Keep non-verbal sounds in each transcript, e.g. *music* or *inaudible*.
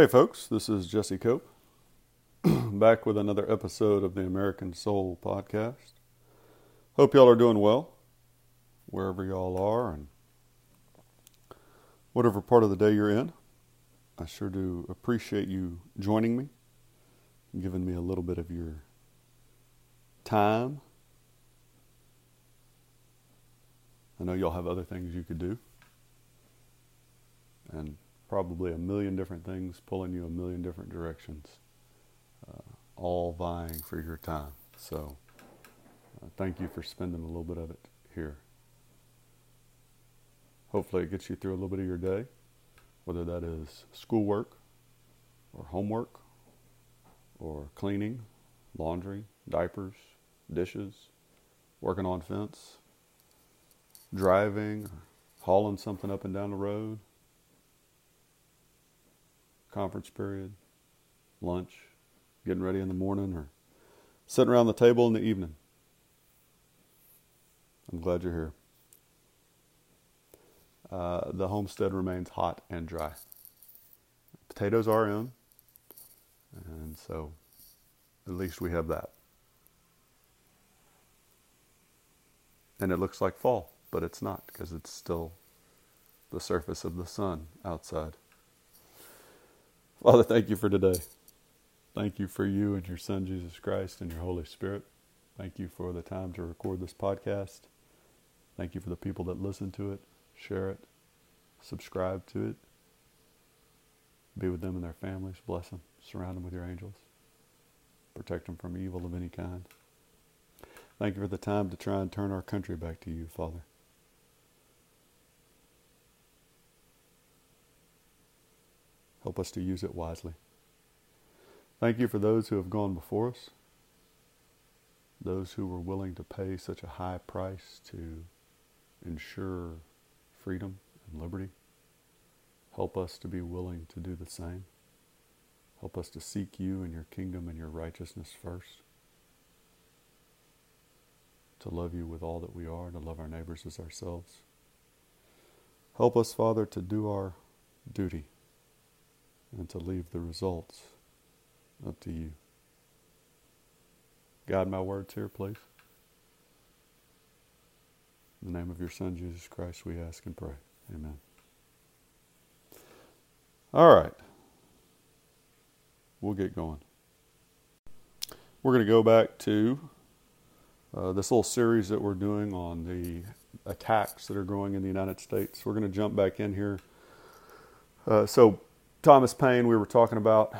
Hey, folks, this is Jesse Cope, *clears throat* back with another episode of the American Soul Podcast. Hope y'all are doing well, wherever y'all are, and whatever part of the day you're in. I sure do appreciate you joining me, giving me a little bit of your time. I know y'all have other things you could do, and probably a million different things pulling you a million different directions, uh, all vying for your time. So, uh, thank you for spending a little bit of it here. Hopefully, it gets you through a little bit of your day, whether that is schoolwork or homework or cleaning, laundry, diapers, dishes, working on fence, driving, hauling something up and down the road, conference period, lunch, getting ready in the morning, or sitting around the table in the evening. I'm glad you're here. Uh, the homestead remains hot and dry. Potatoes are in, and so at least we have that. And it looks like fall, but it's not because it's still the surface of the sun outside. Father, thank you for today. Thank you for you and your Son, Jesus Christ, and your Holy Spirit. Thank you for the time to record this podcast. Thank you for the people that listen to it, share it, subscribe to it. Be with them and their families. Bless them. Surround them with your angels. Protect them from evil of any kind. Thank you for the time to try and turn our country back to you, Father. Help us to use it wisely. Thank you for those who have gone before us, those who were willing to pay such a high price to ensure freedom and liberty. Help us to be willing to do the same. Help us to seek you and your kingdom and your righteousness first. To love you with all that we are, to love our neighbors as ourselves. Help us, Father, to do our duty and to leave the results up to you. Guide my words here, please. In the name of your Son, Jesus Christ, we ask and pray. Amen. All right. We'll get going. We're going to go back to uh, this little series that we're doing on the attacks that are growing in the United States. We're going to jump back in here. Uh, so, Thomas Paine, we were talking about,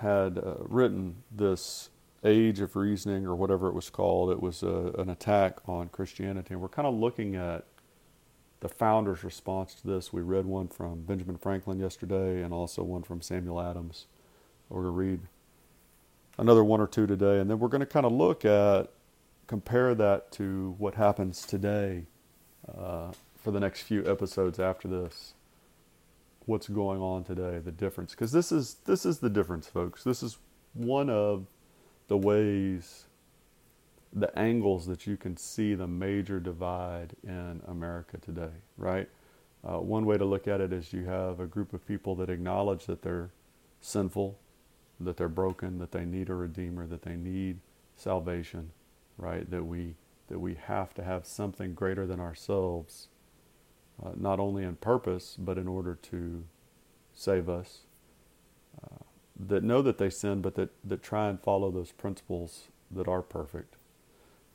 had uh, written this Age of Reasoning or whatever it was called. It was a, uh, an attack on Christianity. And we're kind of looking at the founder's response to this. We read one from Benjamin Franklin yesterday and also one from Samuel Adams. We're going to read another one or two today. And then we're going to kind of look at, compare that to what happens today uh, for the next few episodes after this what's going on today, the difference. Because this is this is the difference, folks. This is one of the ways, the angles that you can see the major divide in America today, right? Uh, one way to look at it is you have a group of people that acknowledge that they're sinful, that they're broken, that they need a redeemer, that they need salvation, right? That we that we have to have something greater than ourselves uh, not only in purpose, but in order to save us. Uh, that know that they sin, but that, that try and follow those principles that are perfect.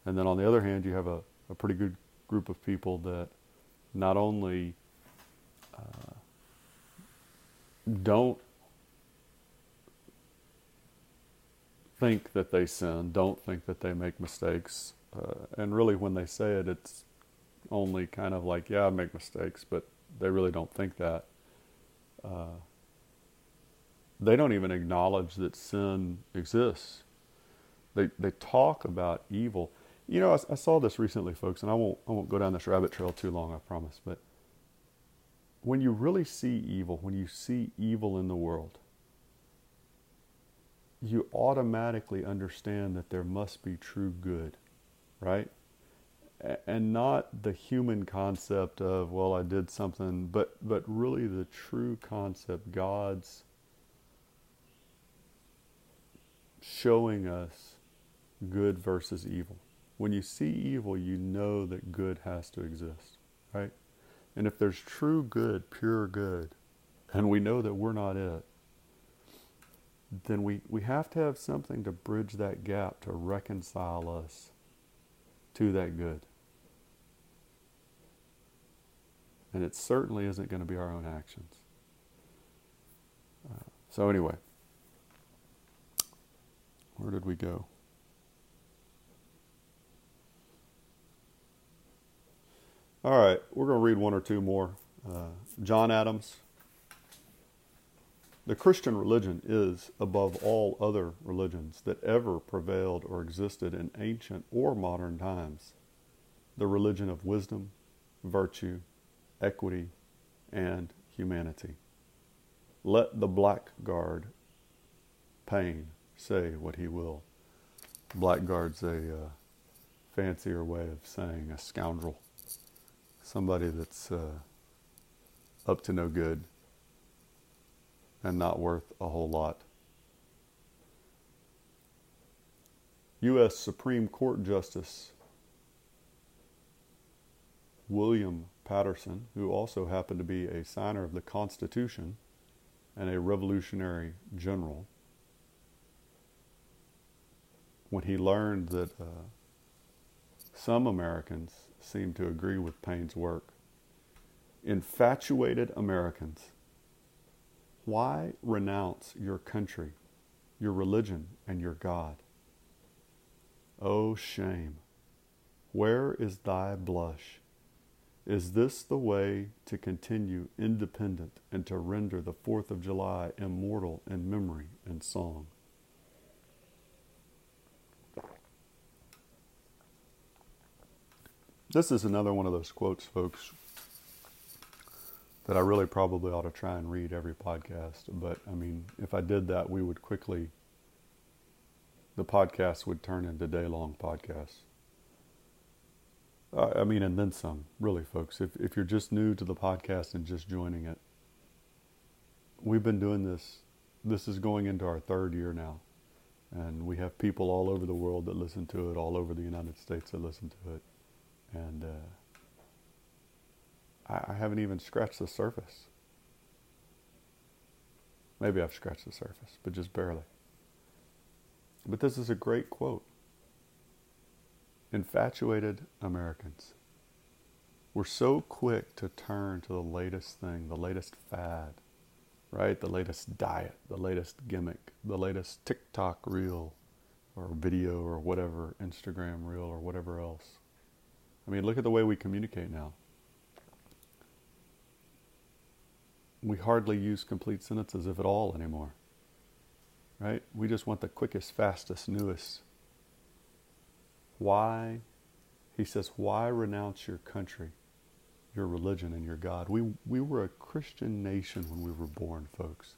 And then on the other hand, you have a, a pretty good group of people that not only uh, don't think that they sin, don't think that they make mistakes, uh, and really when they say it, it's only kind of like, yeah, I make mistakes, but they really don't think that. Uh, they don't even acknowledge that sin exists. They they talk about evil. You know, I, I, saw this recently, folks, and I won't I won't go down this rabbit trail too long, I promise. But when you really see evil, when you see evil in the world, you automatically understand that there must be true good, right? And not the human concept of well i did something but but really the true concept god's showing us good versus evil. When you see evil, you know that good has to exist, right? And if there's true good, pure good, and we know that we're not it, then we, we have to have something to bridge that gap to reconcile us to that good. And it certainly isn't going to be our own actions. Uh, so, anyway, where did we go? All right, we're going to read one or two more. Uh, John Adams. The Christian religion is, above all other religions that ever prevailed or existed in ancient or modern times, the religion of wisdom, virtue, equity, and humanity. Let the blackguard Paine say what he will. Blackguard's a uh, fancier way of saying a scoundrel somebody that's uh, up to no good and not worth a whole lot. U.S. Supreme Court Justice William Paterson, who also happened to be a signer of the Constitution and a revolutionary general, when he learned that uh, some Americans seemed to agree with Paine's work. Infatuated Americans, why renounce your country, your religion, and your God? Oh, shame! Where is thy blush? Is this the way to continue independent and to render the Fourth of July immortal in memory and song? This is another one of those quotes, folks, that I really probably ought to try and read every podcast. But I mean, if I did that, we would quickly, the podcast would turn into day long podcasts. Uh, I mean, and then some, really, folks. If, if you're just new to the podcast and just joining it, we've been doing this, this is going into our third year now. And we have people all over the world that listen to it, all over the United States that listen to it and uh, I, I haven't even scratched the surface. Maybe I've scratched the surface, but just barely. But this is a great quote. Infatuated Americans. We're so quick to turn to the latest thing, the latest fad, right? The latest diet, the latest gimmick, the latest TikTok reel or video or whatever, Instagram reel or whatever else. I mean, look at the way we communicate now. We hardly use complete sentences, if at all, anymore. Right? We just want the quickest, fastest, newest. Why? He says, why renounce your country, your religion, and your God? We, we were a Christian nation when we were born, folks.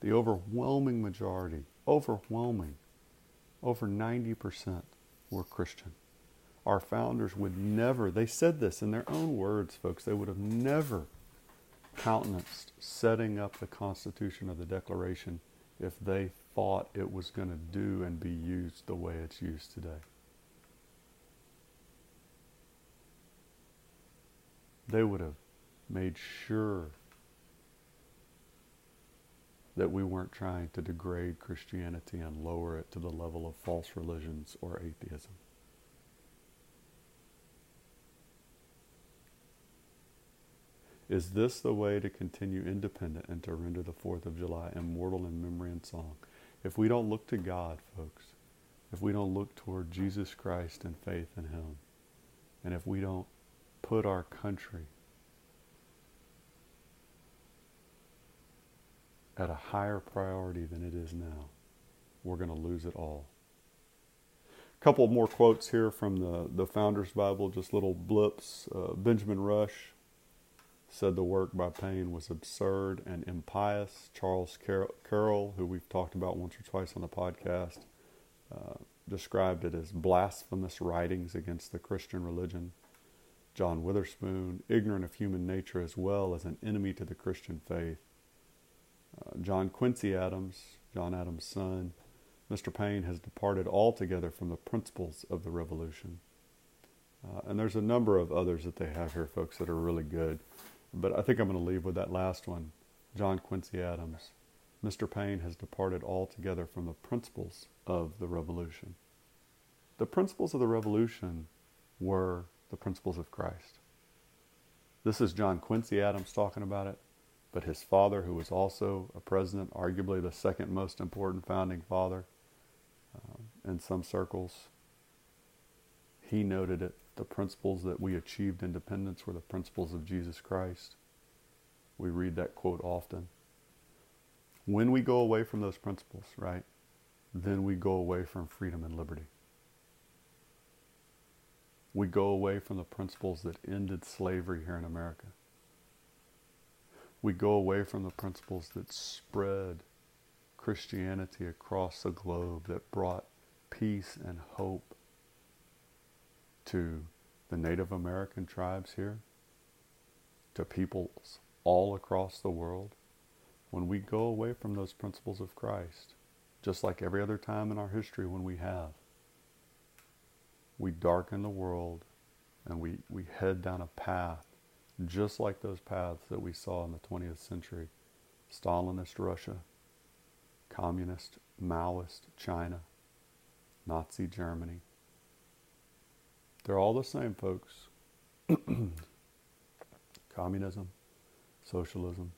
The overwhelming majority, overwhelming, over 90% were Christian. Our founders would never, they said this in their own words, folks, they would have never countenanced setting up the Constitution of the Declaration if they thought it was going to do and be used the way it's used today. They would have made sure that we weren't trying to degrade Christianity and lower it to the level of false religions or atheism. Is this the way to continue independent and to render the 4th of July immortal in memory and song? If we don't look to God, folks, if we don't look toward Jesus Christ and faith in Him, and if we don't put our country at a higher priority than it is now, we're going to lose it all. A couple more quotes here from the, the Founders Bible, just little blips. Uh, Benjamin Rush said the work by Paine was absurd and impious. Charles Carroll, who we've talked about once or twice on the podcast, uh, described it as blasphemous writings against the Christian religion. John Witherspoon, ignorant of human nature as well as an enemy to the Christian faith. Uh, John Quincy Adams, John Adams' son, Mr. Paine has departed altogether from the principles of the revolution. Uh, and there's a number of others that they have here, folks, that are really good. But I think I'm going to leave with that last one John Quincy Adams. Mr. Paine has departed altogether from the principles of the revolution. The principles of the revolution were the principles of Christ. This is John Quincy Adams talking about it, but his father, who was also a president, arguably the second most important founding father um, in some circles, he noted it. The principles that we achieved independence were the principles of Jesus Christ. We read that quote often. When we go away from those principles, right, then we go away from freedom and liberty. We go away from the principles that ended slavery here in America. We go away from the principles that spread Christianity across the globe, that brought peace and hope to the Native American tribes here, to peoples all across the world. When we go away from those principles of Christ, just like every other time in our history when we have, we darken the world and we, we head down a path just like those paths that we saw in the 20th century Stalinist Russia, Communist, Maoist China, Nazi Germany. They're all the same, folks. *clears throat* Communism, socialism,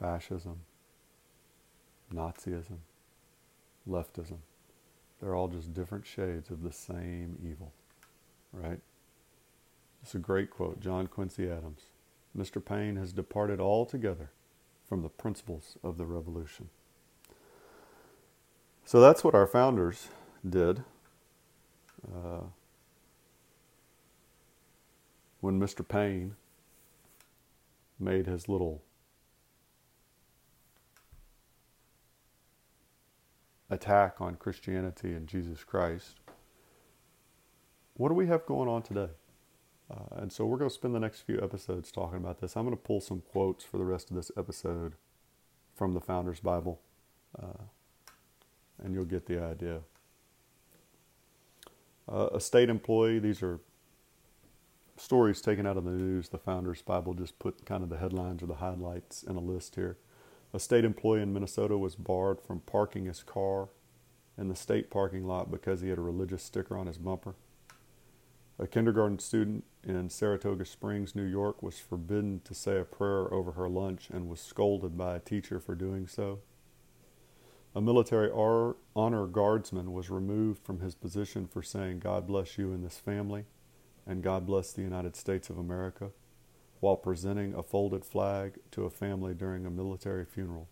fascism, Nazism, leftism. They're all just different shades of the same evil, right? It's a great quote, John Quincy Adams. Mr. Paine has departed altogether from the principles of the revolution. So that's what our founders did. Uh, when Mr. Paine made his little attack on Christianity and Jesus Christ, what do we have going on today? Uh, and so we're going to spend the next few episodes talking about this. I'm going to pull some quotes for the rest of this episode from the Founders Bible, uh, and you'll get the idea. Uh, a state employee, these are stories taken out of the news. The Founders Bible just put kind of the headlines or the highlights in a list here. A state employee in Minnesota was barred from parking his car in the state parking lot because he had a religious sticker on his bumper. A kindergarten student in Saratoga Springs, New York, was forbidden to say a prayer over her lunch and was scolded by a teacher for doing so. A military honor guardsman was removed from his position for saying, God bless you and this family, and God bless the United States of America while presenting a folded flag to a family during a military funeral,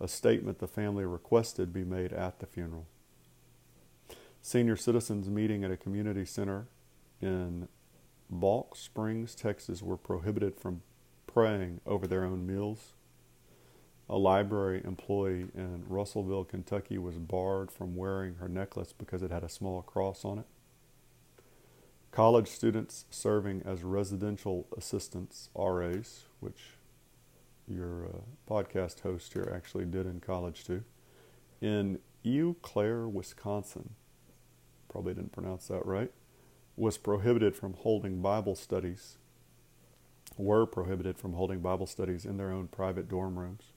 a statement the family requested be made at the funeral. Senior citizens meeting at a community center in Balch Springs, Texas, were prohibited from praying over their own meals. A library employee in Russellville, Kentucky was barred from wearing her necklace because it had a small cross on it. College students serving as residential assistants, RAs, which your uh, podcast host here actually did in college too, in Eau Claire, Wisconsin, probably didn't pronounce that right, was prohibited from holding Bible studies, were prohibited from holding Bible studies in their own private dorm rooms.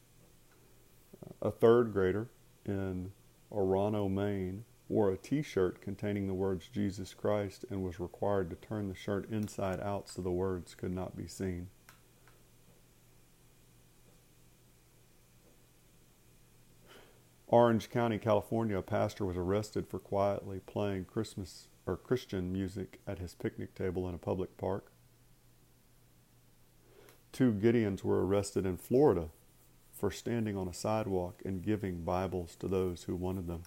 A third grader in Orono, Maine, wore a t shirt containing the words Jesus Christ and was required to turn the shirt inside out so the words could not be seen. Orange County, California, a pastor was arrested for quietly playing Christmas or Christian music at his picnic table in a public park. Two Gideons were arrested in Florida for standing on a sidewalk and giving Bibles to those who wanted them.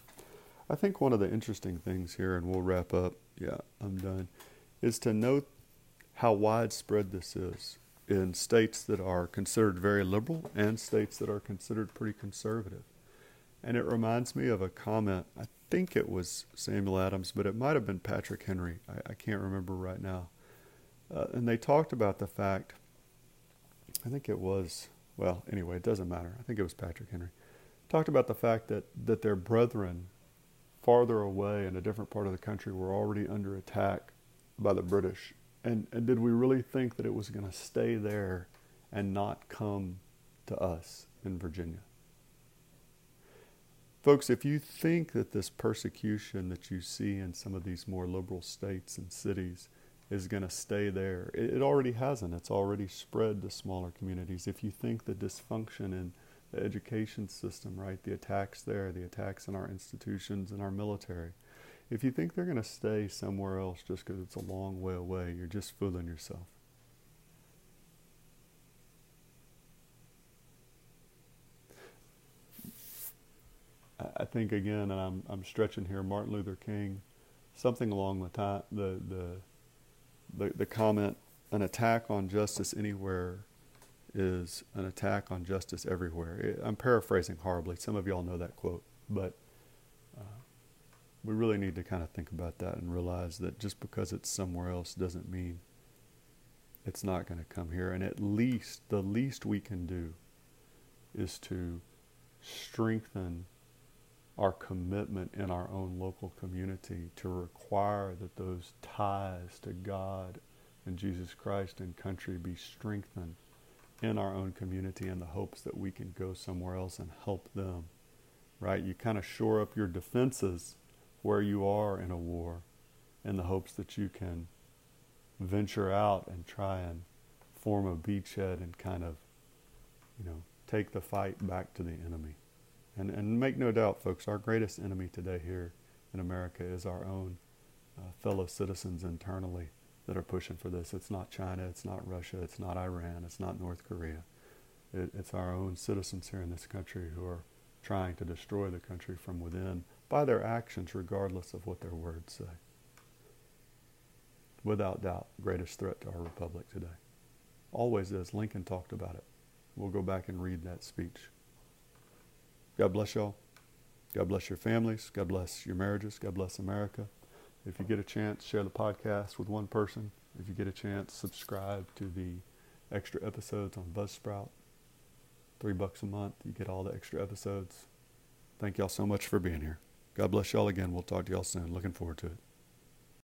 I think one of the interesting things here, and we'll wrap up, yeah, I'm done, is to note how widespread this is in states that are considered very liberal and states that are considered pretty conservative. And it reminds me of a comment, I think it was Samuel Adams, but it might have been Patrick Henry. I, I can't remember right now. Uh, and they talked about the fact, I think it was, well, anyway, it doesn't matter. I think it was Patrick Henry. Talked about the fact that, that their brethren farther away in a different part of the country were already under attack by the British. And, and did we really think that it was going to stay there and not come to us in Virginia? Folks, if you think that this persecution that you see in some of these more liberal states and cities is going to stay there, it, already hasn't. It's already spread to smaller communities. If you think the dysfunction in the education system, right, the attacks there, the attacks in our institutions and our military, if you think they're going to stay somewhere else just because it's a long way away, you're just fooling yourself. I think again, and I'm I'm stretching here. Martin Luther King, something along the time the the the, the comment, an attack on justice anywhere is an attack on justice everywhere. I'm paraphrasing horribly. Some of y'all know that quote, but uh, we really need to kind of think about that and realize that just because it's somewhere else doesn't mean it's not going to come here. And at least, the least we can do is to strengthen our commitment in our own local community to require that those ties to God and Jesus Christ and country be strengthened in our own community in the hopes that we can go somewhere else and help them. Right? You kind of shore up your defenses where you are in a war in the hopes that you can venture out and try and form a beachhead and kind of, you know, take the fight back to the enemy. And, and make no doubt, folks, our greatest enemy today here in America is our own uh, fellow citizens internally that are pushing for this. It's not China, it's not Russia, it's not Iran, it's not North Korea. It, it's our own citizens here in this country who are trying to destroy the country from within by their actions, regardless of what their words say. Without doubt, greatest threat to our republic today. Always is. Lincoln talked about it. We'll go back and read that speech. God bless y'all. God bless your families. God bless your marriages. God bless America. If you get a chance, share the podcast with one person. If you get a chance, subscribe to the extra episodes on Buzzsprout. Three bucks a month. You get all the extra episodes. Thank y'all so much for being here. God bless y'all again. We'll talk to y'all soon. Looking forward to it.